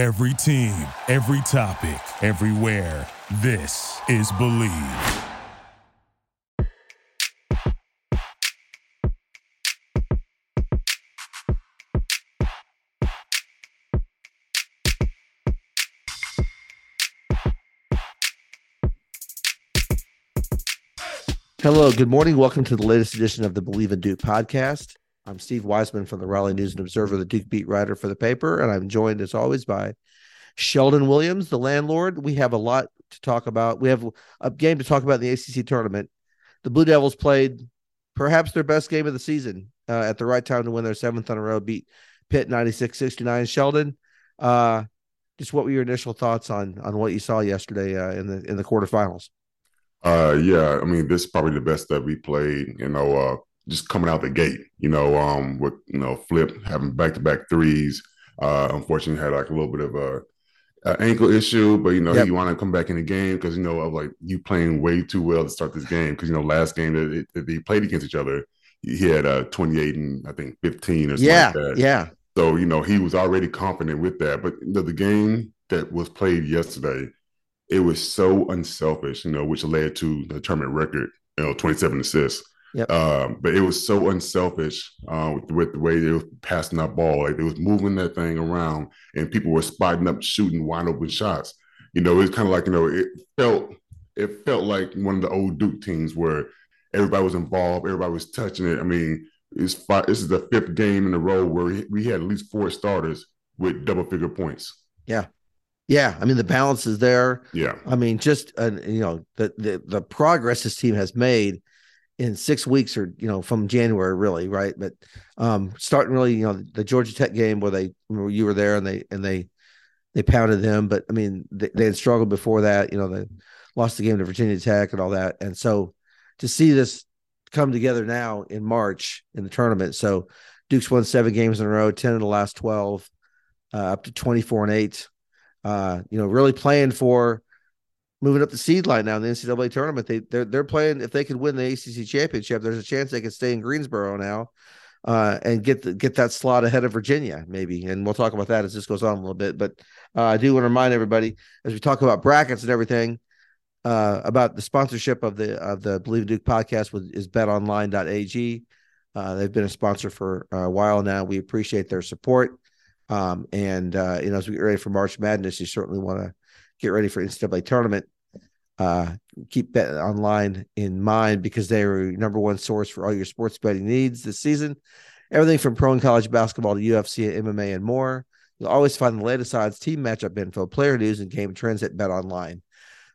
Every team, every topic, everywhere. This is Bleav. Hello, good morning. Welcome to the latest edition of the Bleav in Duke podcast. I'm Steve Wiseman from the Raleigh News and Observer, the Duke beat writer for the paper, and I'm joined as always by Sheldon Williams, the landlord. We have a lot to talk about. We have a game to talk about in the ACC tournament. The Blue Devils played perhaps their best game of the season uh, at the right time to win their seventh on a row, beat Pitt 96 69. Sheldon, uh, just what were your initial thoughts on on what you saw yesterday uh, in the in the quarterfinals? Uh, yeah, I mean, this is probably the best that we played. You know, uh, just coming out the gate. You know, um, with you know Flip having back to back threes. Uh, unfortunately, had like a little bit of a, a ankle issue, but you know yep. he wanted to come back in the game because you know of like you playing way too well to start this game because you know last game that, that they played against each other, he had uh 28 and I think 15 or something yeah, like that. Yeah, So you know he was already confident with that, but you know, the game that was played yesterday it was so unselfish, you know, which led to the tournament record, you know, 27 assists. Yep. Um, but it was so unselfish uh, with, with, the way they were passing that ball. Like they was moving that thing around and people were spotting up, shooting wide open shots. You know, it was kind of like, you know, it felt it felt like one of the old Duke teams where everybody was involved, everybody was touching it. I mean, it's five, this is the fifth game in a row where we had at least four starters with double figure points. Yeah. Yeah, I mean the balance is there. Yeah, I mean just uh, you know the, the the progress this team has made in six weeks or you know from January really right, but um starting really you know the Georgia Tech game where they where you were there and they and they they pounded them, but I mean they, they had struggled before that. You know they lost the game to Virginia Tech and all that, and so to see this come together now in March in the tournament, so Duke's won seven games in a row, ten in the last twelve, uh, up to twenty four and eight uh, you know, really playing for moving up the seed line now in the NCAA tournament. They they're they're playing if they could win the ACC championship, there's a chance they could stay in Greensboro now. Uh, and get the, get that slot ahead of Virginia, maybe, and we'll talk about that as this goes on a little bit. But uh, I do want to remind everybody as we talk about brackets and everything, uh, about the sponsorship of the of the Bleav Duke podcast with is BetOnline.ag. Uh, they've been a sponsor for a while now. We appreciate their support. Um, and uh, you know, as we get ready for March Madness, you certainly want to get ready for NCAA tournament. Uh, keep Bet Online in mind because they are your number one source for all your sports betting needs this season. Everything from pro and college basketball to UFC, and MMA, and more. You'll always find the latest odds, team matchup info, player news, and game trends at Bet Online.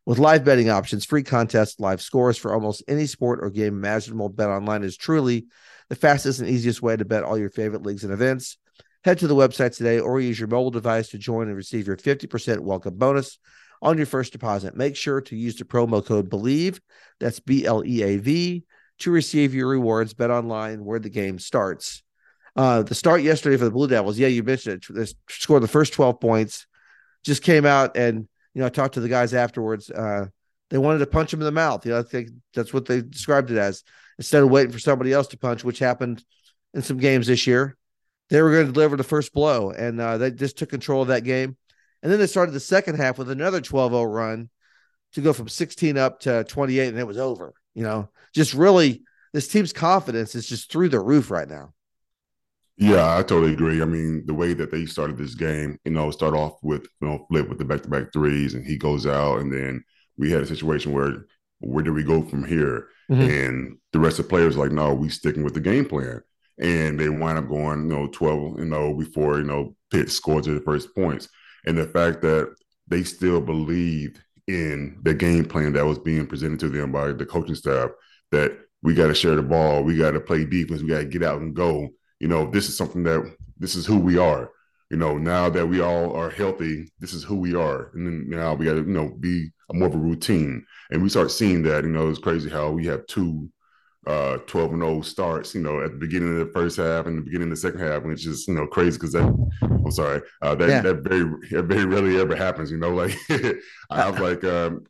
With live betting options, free contests, live scores for almost any sport or game imaginable, Bet Online is truly the fastest and easiest way to bet all your favorite leagues and events. Head to the website today or use your mobile device to join and receive your 50% welcome bonus on your first deposit. Make sure to use the promo code BLEAV, that's B L E A V, to receive your rewards. Bet online where the game starts. Uh, the start yesterday for the Blue Devils, yeah, you mentioned it. They scored the first 12 points, just came out and, you know, I talked to the guys afterwards. Uh, they wanted to punch him in the mouth. You know, I think that's what they described it as instead of waiting for somebody else to punch, which happened in some games this year they were going to deliver the first blow, and uh, they just took control of that game. And then they started the second half with another 12-0 run to go from 16 up to 28, and it was over. You know, just really, this team's confidence is just through the roof right now. Yeah, I totally agree. I mean, the way that they started this game, you know, start off with you know flip with the back to back threes, and he goes out, and then we had a situation where where do we go from here? Mm-hmm. And the rest of the players like, no, we sticking with the game plan and they wind up going, you know, 12, you oh know, before, you know, Pitt scored the first points. And the fact that they still believed in the game plan that was being presented to them by the coaching staff that we got to share the ball, we got to play defense, we got to get out and go. You know, this is something that this is who we are. You know, now that we all are healthy, this is who we are. And then now we got to, you know, be more of a routine. And we start seeing that, you know, it's crazy how we have two uh 12 and 0 starts, you know, at the beginning of the first half and the beginning of the second half, which is, you know, crazy because that I'm sorry, uh that, yeah. that very very rarely ever happens, you know, like I was like, um,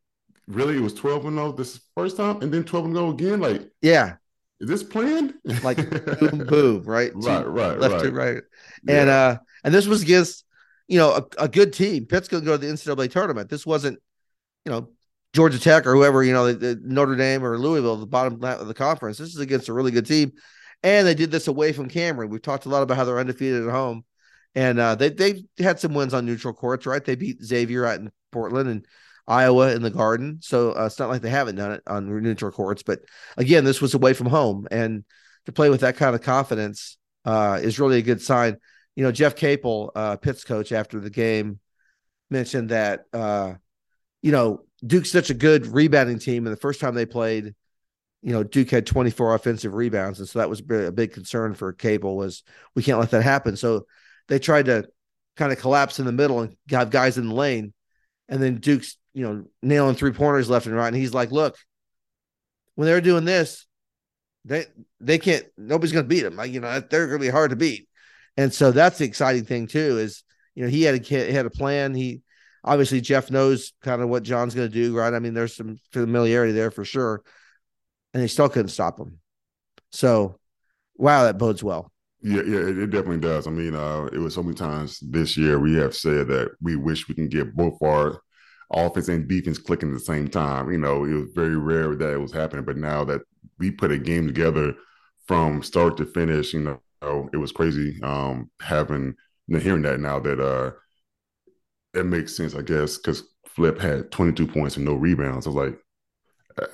really it was 12 and 0 this first time and then 12 and 0 again. Like, yeah, is this planned? Like boom, boom, right? right, right, left right. to right. And yeah. uh and this was against you know, a, a good team. Pitt's to go to the NCAA tournament. This wasn't, you know, Georgia Tech or whoever, you know, the, the Notre Dame or Louisville, the bottom of the conference. This is against a really good team. And they did this away from Cameron. We've talked a lot about how they're undefeated at home. And uh, they they had some wins on neutral courts, right? They beat Xavier out in Portland and Iowa in the Garden. So uh, it's not like they haven't done it on neutral courts. But again, this was away from home, and to play with that kind of confidence uh, is really a good sign. You know, Jeff Capel, uh, Pitt's coach, after the game, mentioned that uh, you know Duke's such a good rebounding team, and the first time they played, you know, Duke had 24 offensive rebounds, and so that was a big concern for Capel was we can't let that happen. So they tried to kind of collapse in the middle and have guys in the lane. And then Duke's, you know, nailing three pointers left and right. And he's like, look, when they're doing this, they they can't nobody's gonna beat them. Like, you know, they're gonna be hard to beat. And so that's the exciting thing too, is you know, he had a he had a plan. He obviously Jeff knows kind of what Jon's gonna do, right? I mean, there's some familiarity there for sure. And they still couldn't stop him. So wow, that bodes well. Yeah, yeah, it, it, definitely does. I mean, uh, it was so many times this year we have said that we wish we can get both our offense and defense clicking at the same time. You know, it was very rare that it was happening, but now that we put a game together from start to finish, you know, it was crazy um, having hearing that now that uh, it makes sense, I guess, because Flip had 22 points and no rebounds. I was like,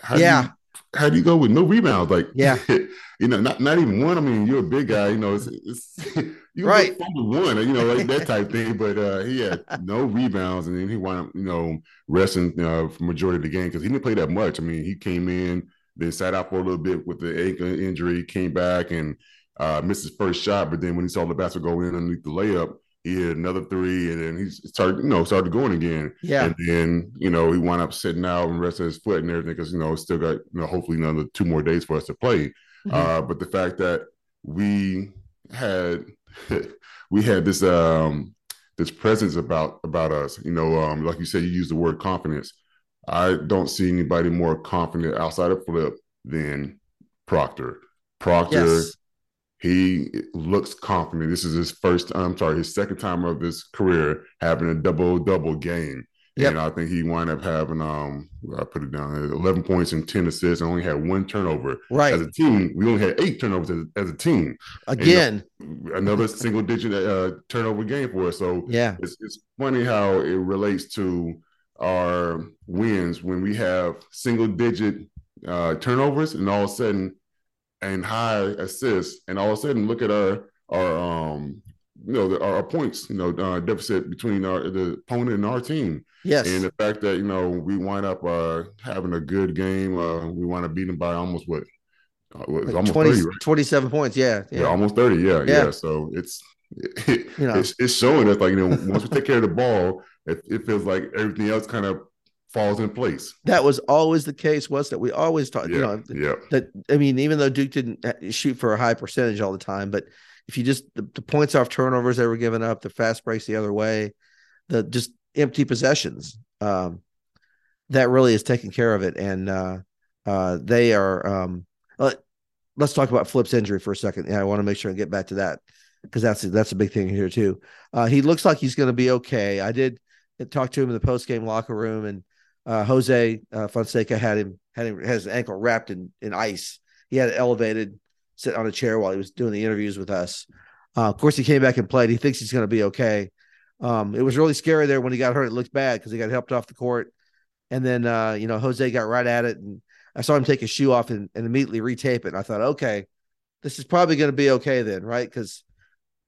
how yeah. Do you, how do you go with no rebounds? Like, yeah, you know, not not even one. I mean, you're a big guy, you know, it's, it's you right one, you know, like that type thing. But uh, he had no rebounds, and then he wound up, you know, resting uh, for majority of the game because he didn't play that much. I mean, he came in, then sat out for a little bit with the ankle injury, came back and uh, missed his first shot. But then when he saw the basket go in underneath the layup, he had another three, and then he started, you know, started going again. Yeah. And then, you know, he wound up sitting out and resting his foot and everything because, you know, still got, you know, hopefully another two more days for us to play. Mm-hmm. Uh, but the fact that we had we had this um this presence about about us, you know, um, like you said, you use the word confidence. I don't see anybody more confident outside of Flip than Proctor. Proctor yes he looks confident. This is his first, I'm sorry, his second time of his career having a double double game. Yep. And I think he wound up having um I put it down 11 points and 10 assists and only had one turnover. Right. As a team, we only had eight turnovers as, as a team. Again, and, another single digit uh, turnover game for us. So yeah, it's, it's funny how it relates to our wins when we have single digit uh, turnovers and all of a sudden and high assists, and all of a sudden look at our our um you know the, our, points you know uh, deficit between our the opponent and our team. Yes, and the fact that you know we wind up uh, having a good game, uh, we wind up beating by almost what. Uh, like almost 20, 30, right? 27 points, yeah, yeah, yeah, almost 30, yeah, yeah, yeah. So it's it, you know, it's, it's showing us like you know once we take care of the ball, it, it feels like everything else kind of falls in place. That was always the case, was that we always talked, yeah, you know, yeah. that I mean, even though Duke didn't uh, shoot for a high percentage all the time, but if you just the, the points off turnovers they were giving up, the fast breaks the other way, the just empty possessions, um, that really is taking care of it. And uh, uh, they are. Um, let, let's talk about Flip's injury for a second. Yeah, I want to make sure I get back to that because that's that's a big thing here too. Uh, he looks like he's going to be okay. I did talk to him in the post game locker room, and uh, Jose uh, Fonseca had him had him had his ankle wrapped in in ice. He had it elevated, sit on a chair while he was doing the interviews with us. Uh, of course, he came back and played. He thinks he's going to be okay. Um, it was really scary there when he got hurt. It looked bad because he got helped off the court, and then uh, you know Jose got right at it, and I saw him take his shoe off and, and immediately retape it. And I thought, okay, this is probably going to be okay then, right? Because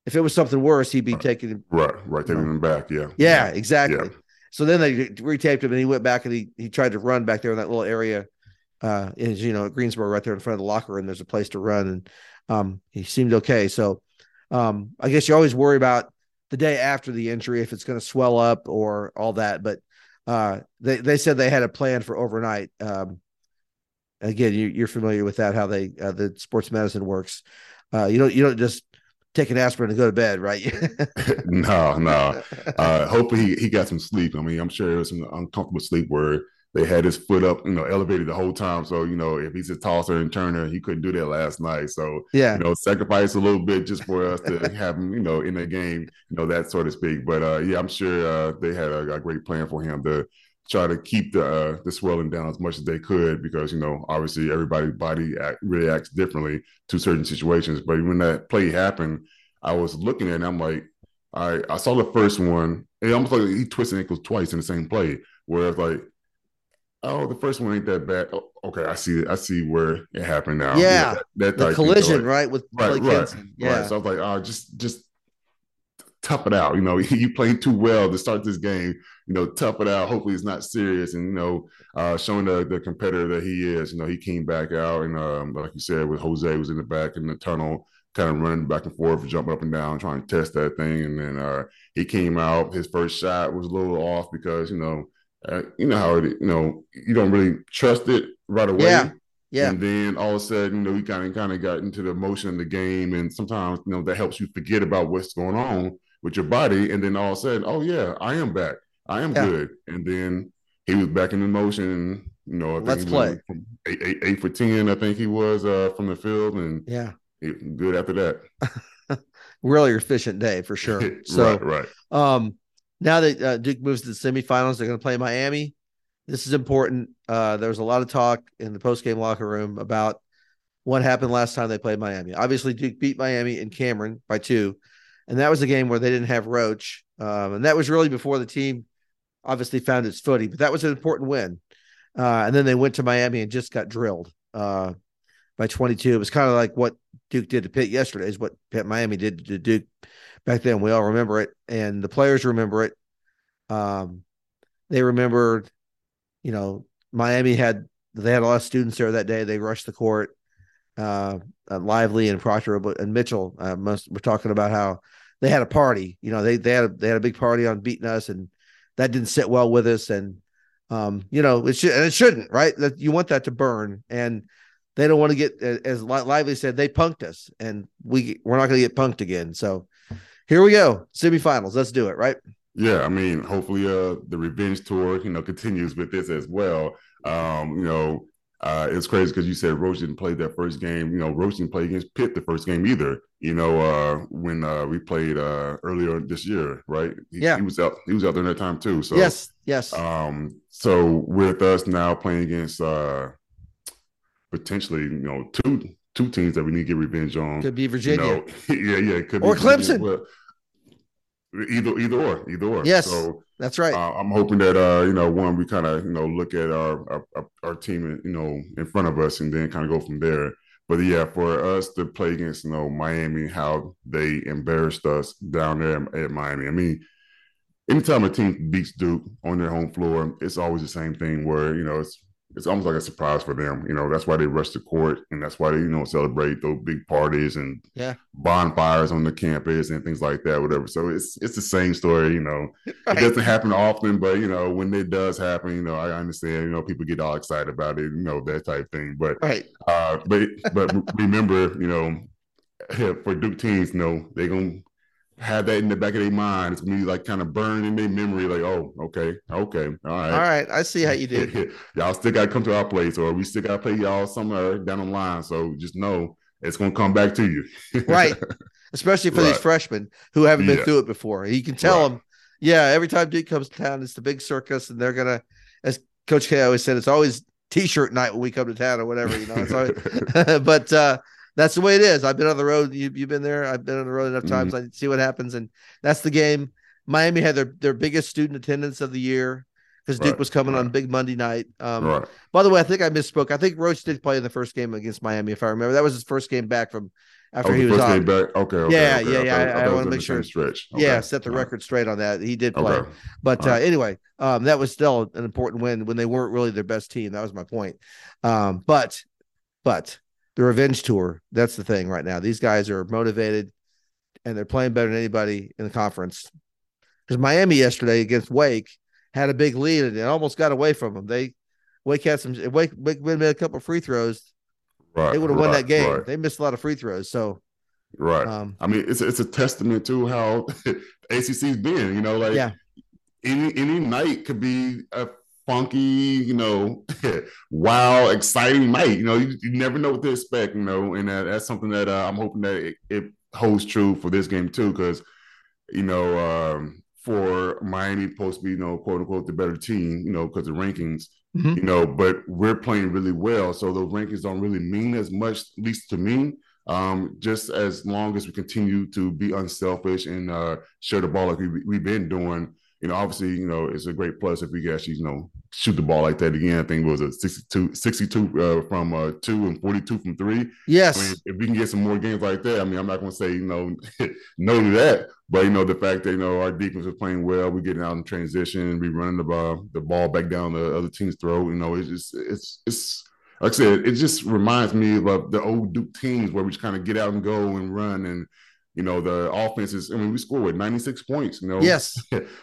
if it was something worse, he'd be taking him right, right, taking him back. Yeah, yeah, exactly. Yeah. So then they retaped him and he went back and he he tried to run back there in that little area. Uh, in, you know, Greensboro, right there in front of the locker room, there's a place to run, and um, he seemed okay. So, um, I guess you always worry about the day after the injury if it's going to swell up or all that. But uh, they they said they had a plan for overnight. Um, again, you, are familiar with that how they uh, the sports medicine works. Uh, you don't you don't just take an aspirin and go to bed, right? no, no. Uh, hopefully he, he got some sleep. I mean, I'm sure it was some uncomfortable sleep where they had his foot up, you know, elevated the whole time. So, you know, if he's a tosser and turner, he couldn't do that last night. So, yeah, you know, sacrifice a little bit just for us to have him, you know, in the game, you know, that sort of speak. But uh, yeah, I'm sure uh, they had a, a, great plan for him to try to keep the uh, the swelling down as much as they could because you know obviously everybody's body act, really acts differently to certain situations. But when that play happened, I was looking at it and I'm like, I I saw the first one. It almost like he twisted ankles twice in the same play. Where it's like oh, the first one ain't that bad. Oh, okay, I see it. I see where it happened now. Yeah, yeah that, that the collision, like, right, with right, right, Yeah. Right. So I was like, oh, just just tough it out. You know, you playing too well to start this game. You know, tough it out. Hopefully, it's not serious. And you know, uh, showing the the competitor that he is. You know, he came back out, and um, like you said, with Jose was in the back in the tunnel. Kind of running back and forth, jumping up and down, trying to test that thing. And then uh, he came out. His first shot was a little off because you know uh, you know how it, you know, you don't really trust it right away. Yeah. Yeah. And then all of a sudden, you know, you kind of kind of got into the motion of the game. And sometimes, you know, that helps you forget about what's going on with your body. And then all of a sudden, oh yeah, I am back. I am yeah. good. And then he was back in the motion. You know, I think let's play eight, eight, eight for ten. I think he was uh, from the field, and yeah, good after that. really efficient day for sure. So right, right. Um, now that uh, Duke moves to the semifinals, they're going to play Miami. This is important. Uh, there was a lot of talk in the post-game locker room about what happened last time they played Miami. Obviously, Duke beat Miami in Cameron by two, and that was a game where they didn't have Roach, um, and that was really before the team obviously found its footing. But that was an important win. Uh, and then they went to Miami and just got drilled uh, by 22. It was kind of like what Duke did to Pitt yesterday, is what Pitt Miami did to Duke back then. We all remember it, and the players remember it. Um, they remembered, you know, Miami had they had a lot of students there that day. They rushed the court. Uh, uh Lively and Proctor and Mitchell uh, must were talking about how they had a party. You know, they they had a, they had a big party on beating us, and that didn't sit well with us. And um, you know, it should and it shouldn't, right? That you want that to burn, and they don't want to get as Lively said they punked us, and we we're not going to get punked again. So here we go, semifinals. Let's do it, right? Yeah, I mean, hopefully, uh, the revenge tour, you know, continues with this as well. Um, you know, uh, it's crazy because you said Roach didn't play that first game. You know, Roach didn't play against Pitt the first game either. You know, uh, when uh, we played uh, earlier this year, right? He, yeah, he was out. He was out there that time too. So yes, yes. Um, so with us now playing against uh, potentially, you know, two two teams that we need to get revenge on. Could be Virginia. You know, yeah, yeah, it could or be Clemson. Either either or either or yes so that's right. Uh, i'm hoping that uh you know one we kind of you know look at our, our, our team you know in front of us and then kind of go from there. But yeah for us to play against you know miami how they embarrassed us down there at miami. I mean anytime a team beats duke on their home floor it's always the same thing where you know it's it's almost like a surprise for them. You know, that's why they rush the court and that's why they, you know, celebrate those big parties and yeah. bonfires on the campus and things like that, whatever. So it's it's the same story, you know. Right. It doesn't happen often, but you know, when it does happen, you know, I understand, you know, people get all excited about it, you know, that type thing. But right. uh but but remember, you know, for Duke teams, you know, they're gonna have that in the back of their mind. It's gonna be like kind of burned in their memory, like, oh, okay, okay, all right. All right. I see how you did. y'all still gotta come to our place, or we still gotta play y'all somewhere down the line. So just know it's gonna come back to you. right. Especially for right. these freshmen who haven't been yeah. through it before. You can tell right. them, yeah, every time Duke comes to town, it's the big circus, and they're gonna, as Coach K always said, it's always t-shirt night when we come to town or whatever, you know. Always, but uh that's the way it is. I've been on the road. You, have been there. I've been on the road enough times. Mm-hmm. I see what happens, and that's the game. Miami had their their biggest student attendance of the year because Duke was coming right. on big Monday night. Um, right. By the way, I think I misspoke. I think Roach did play in the first game against Miami, if I remember. That was his first game back from after oh, he was on. Back? Okay, okay, yeah, okay. yeah, yeah. I, I, I want to make sure. Stretch. Okay. Yeah, set the record straight on that. He did play, but uh, anyway, um, that was still an important win when they weren't really their best team. That was my point. Um, but, but the revenge tour. That's the thing right now. These guys are motivated and they're playing better than anybody in the conference. Because Miami yesterday against Wake had a big lead and it almost got away from them. They Wake had some Wake Wake made a couple free throws. Right, they would have right, won that game. Right. They missed a lot of free throws. So right. Um, I mean, it's it's a testament to how ACC's been. You know, like yeah. any any night could be a funky, you know, wow, exciting night. You know, you, you, never know what to expect, you know, and that, that's something that uh, I'm hoping that it, it, holds true for this game too, because, you know, um, for Miami supposed to be, you know, quote unquote, the better team, you know, because the rankings, mm-hmm. you know, but we're playing really well. So those rankings don't really mean as much, at least to me. Um, just as long as we continue to be unselfish and uh, share the ball like we, we've been doing, you know, obviously, you know, it's a great plus if we can actually, you know, shoot the ball like that again. I think it was a 62, 62 uh, from uh, two and 42 from three. Yes. I mean, if we can get some more games like that, I mean, I'm not going to say, you know, no to that, but, you know, the fact that, you know, our defense is playing well, we're getting out in transition, we're running the ball, the ball back down the other team's throat, you know, it's just, it's, it's, like I said, it just reminds me of the old Duke teams where we just kind of get out and go and run and, you know, the offense is, I mean, we scored with 96 points, you know. Yes.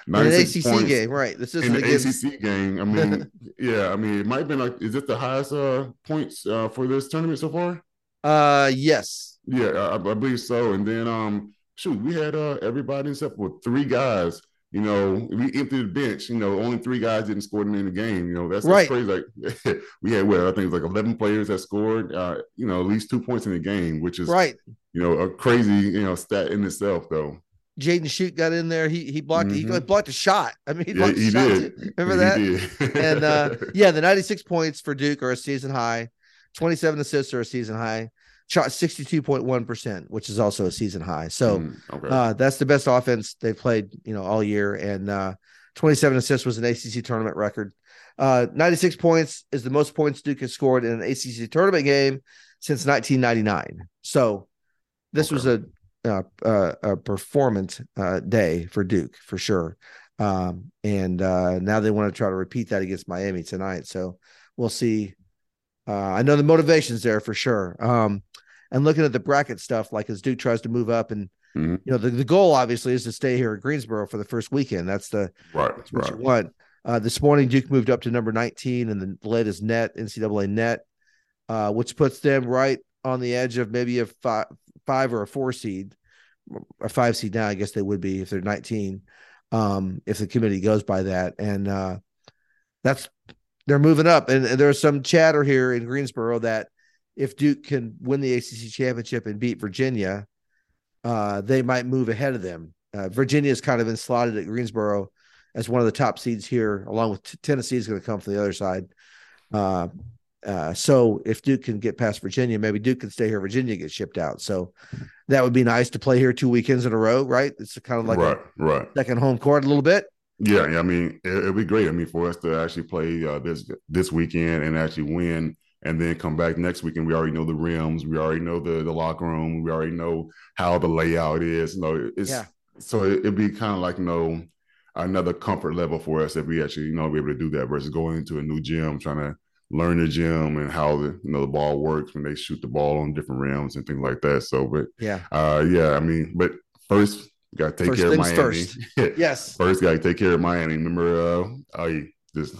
96 in an ACC game, right. This is in the against... ACC game. I mean, yeah, I mean, it might have been like, is it the highest uh, points uh, for this tournament so far? Uh, yes. Yeah, I, I believe so. And then, um, shoot, we had uh, everybody except for three guys you know, we emptied the bench. You know, only three guys didn't score in the game. You know, that's, right. crazy. Like we had, well, I think it was like eleven players that scored. Uh, you know, at least two points in the game, which is right. You know, a crazy you know stat in itself, though. Jaden Schutt got in there. He he blocked mm-hmm. he blocked a shot. I mean, he blocked yeah, he a did. Too. Remember that? and uh, yeah, the 96 points for Duke are a season high. 27 assists are a season high shot 62.1%, which is also a season high. So mm, okay. uh, that's the best offense they've played, you know, all year. And uh, 27 assists was an ACC tournament record. Uh, 96 points is the most points Duke has scored in an ACC tournament game since 1999. So this okay. was a, uh, uh, a performance uh, day for Duke for sure. Um, and now they want to try to repeat that against Miami tonight. So we'll see. I know the motivation's there for sure. Um, and looking at the bracket stuff, like as Duke tries to move up and mm-hmm. you know, the, the goal obviously is to stay here at Greensboro for the first weekend. That's the right, that's what right. you want. Uh, this morning, Duke moved up to number 19 in the latest net, NCAA net, uh, which puts them right on the edge of maybe a five, five or a four seed, a five seed now. I guess they would be if they're 19, um, if the committee goes by that. And uh, that's they're moving up. And, and there's some chatter here in Greensboro that if Duke can win the ACC championship and beat Virginia, uh, they might move ahead of them. Uh, Virginia is kind of been slotted at Greensboro as one of the top seeds here, along with t- Tennessee is going to come from the other side. Uh, uh, so if Duke can get past Virginia, maybe Duke can stay here. Virginia gets shipped out. So that would be nice to play here two weekends in a row, right? It's kind of like right, a right. second home court a little bit. Yeah, I mean, it, would be great. I mean, for us to actually play uh, this this weekend and actually win and then come back next week and we already know the rims, we already know the the locker room, we already know how the layout is. You know, it's yeah. so it, would be kind of like you know another comfort level for us if we actually you know be able to do that versus going into a new gym trying to learn the gym and how the you know the ball works when they shoot the ball on different rims and things like that. So, but yeah, uh, yeah, I mean, but first got to take first care of Miami. First. yes, first got to take care of Miami. Remember, uh, I just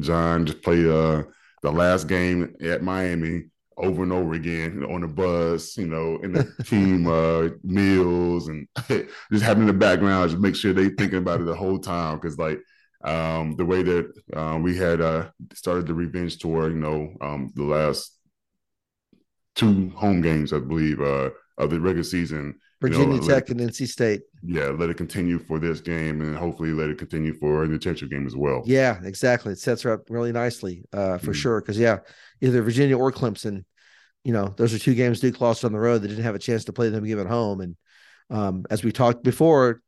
Jon just played uh the last game at Miami over and over again on the bus, you know, in the team uh, meals and just having the background just make sure they thinking about it the whole time. Because like um, the way that uh, we had uh, started the revenge tour, you know, um, the last two home games, I believe, uh, of the regular season, Virginia you know, Tech and NC State. Yeah, let it continue for this game, and hopefully let it continue for the championship game as well. Yeah, exactly. It sets her up really nicely uh, for mm sure. Because yeah, either Virginia or Clemson, you know, those are two games Duke lost on the road. They didn't have a chance to play them game at home. And um, as we talked before,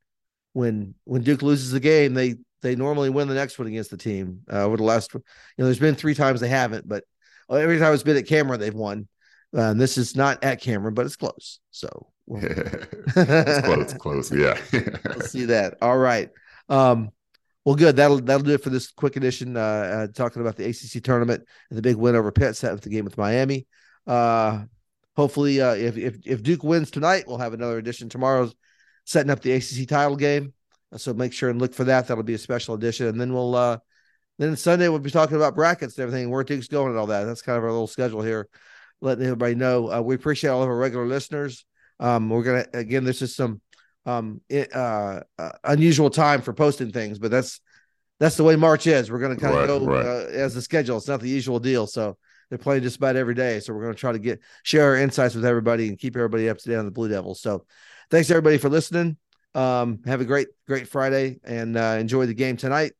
when when Duke loses the game, they they normally win the next one against the team. Uh, over the last, you know, there's been three times they haven't, but every time it's been at Cameron, they've won. Uh, and this is not at Cameron, but it's close. So it's close, close. Yeah. we'll see that. All right. Um, well, good. That'll that'll do it for this quick edition. Uh, uh, talking about the ACC tournament and the big win over Pitt, seventh game with Miami. Uh, hopefully, uh, if if if Duke wins tonight, we'll have another edition tomorrow, setting up the ACC title game. So make sure and look for that. That'll be a special edition, and then we'll uh, then Sunday we'll be talking about brackets and everything, where Duke's going and all that. That's kind of our little schedule here, letting everybody know. Uh, we appreciate all of our regular listeners. Um, we're gonna again, this is some um uh, uh, unusual time for posting things, but that's that's the way March is. We're to kind of Right, go right. uh, as the schedule. It's not the usual deal. So they're playing just about every day. So we're to try to get share our insights with everybody and keep everybody up to date on the Blue Devils. So thanks everybody for listening. Um, have a great, great Friday and uh, enjoy the game tonight.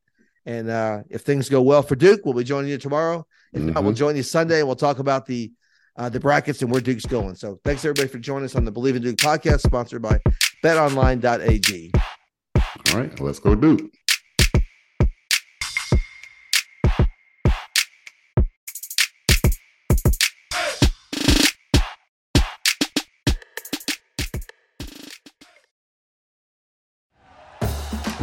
And uh, if things go well for Duke, we'll be joining you tomorrow. If not, we'll join you Sunday and we'll talk about the uh, the brackets and where Duke's going. So thanks everybody for joining us on the Bleav in Duke podcast, sponsored by BetOnline.ag. All right, let's go, Duke.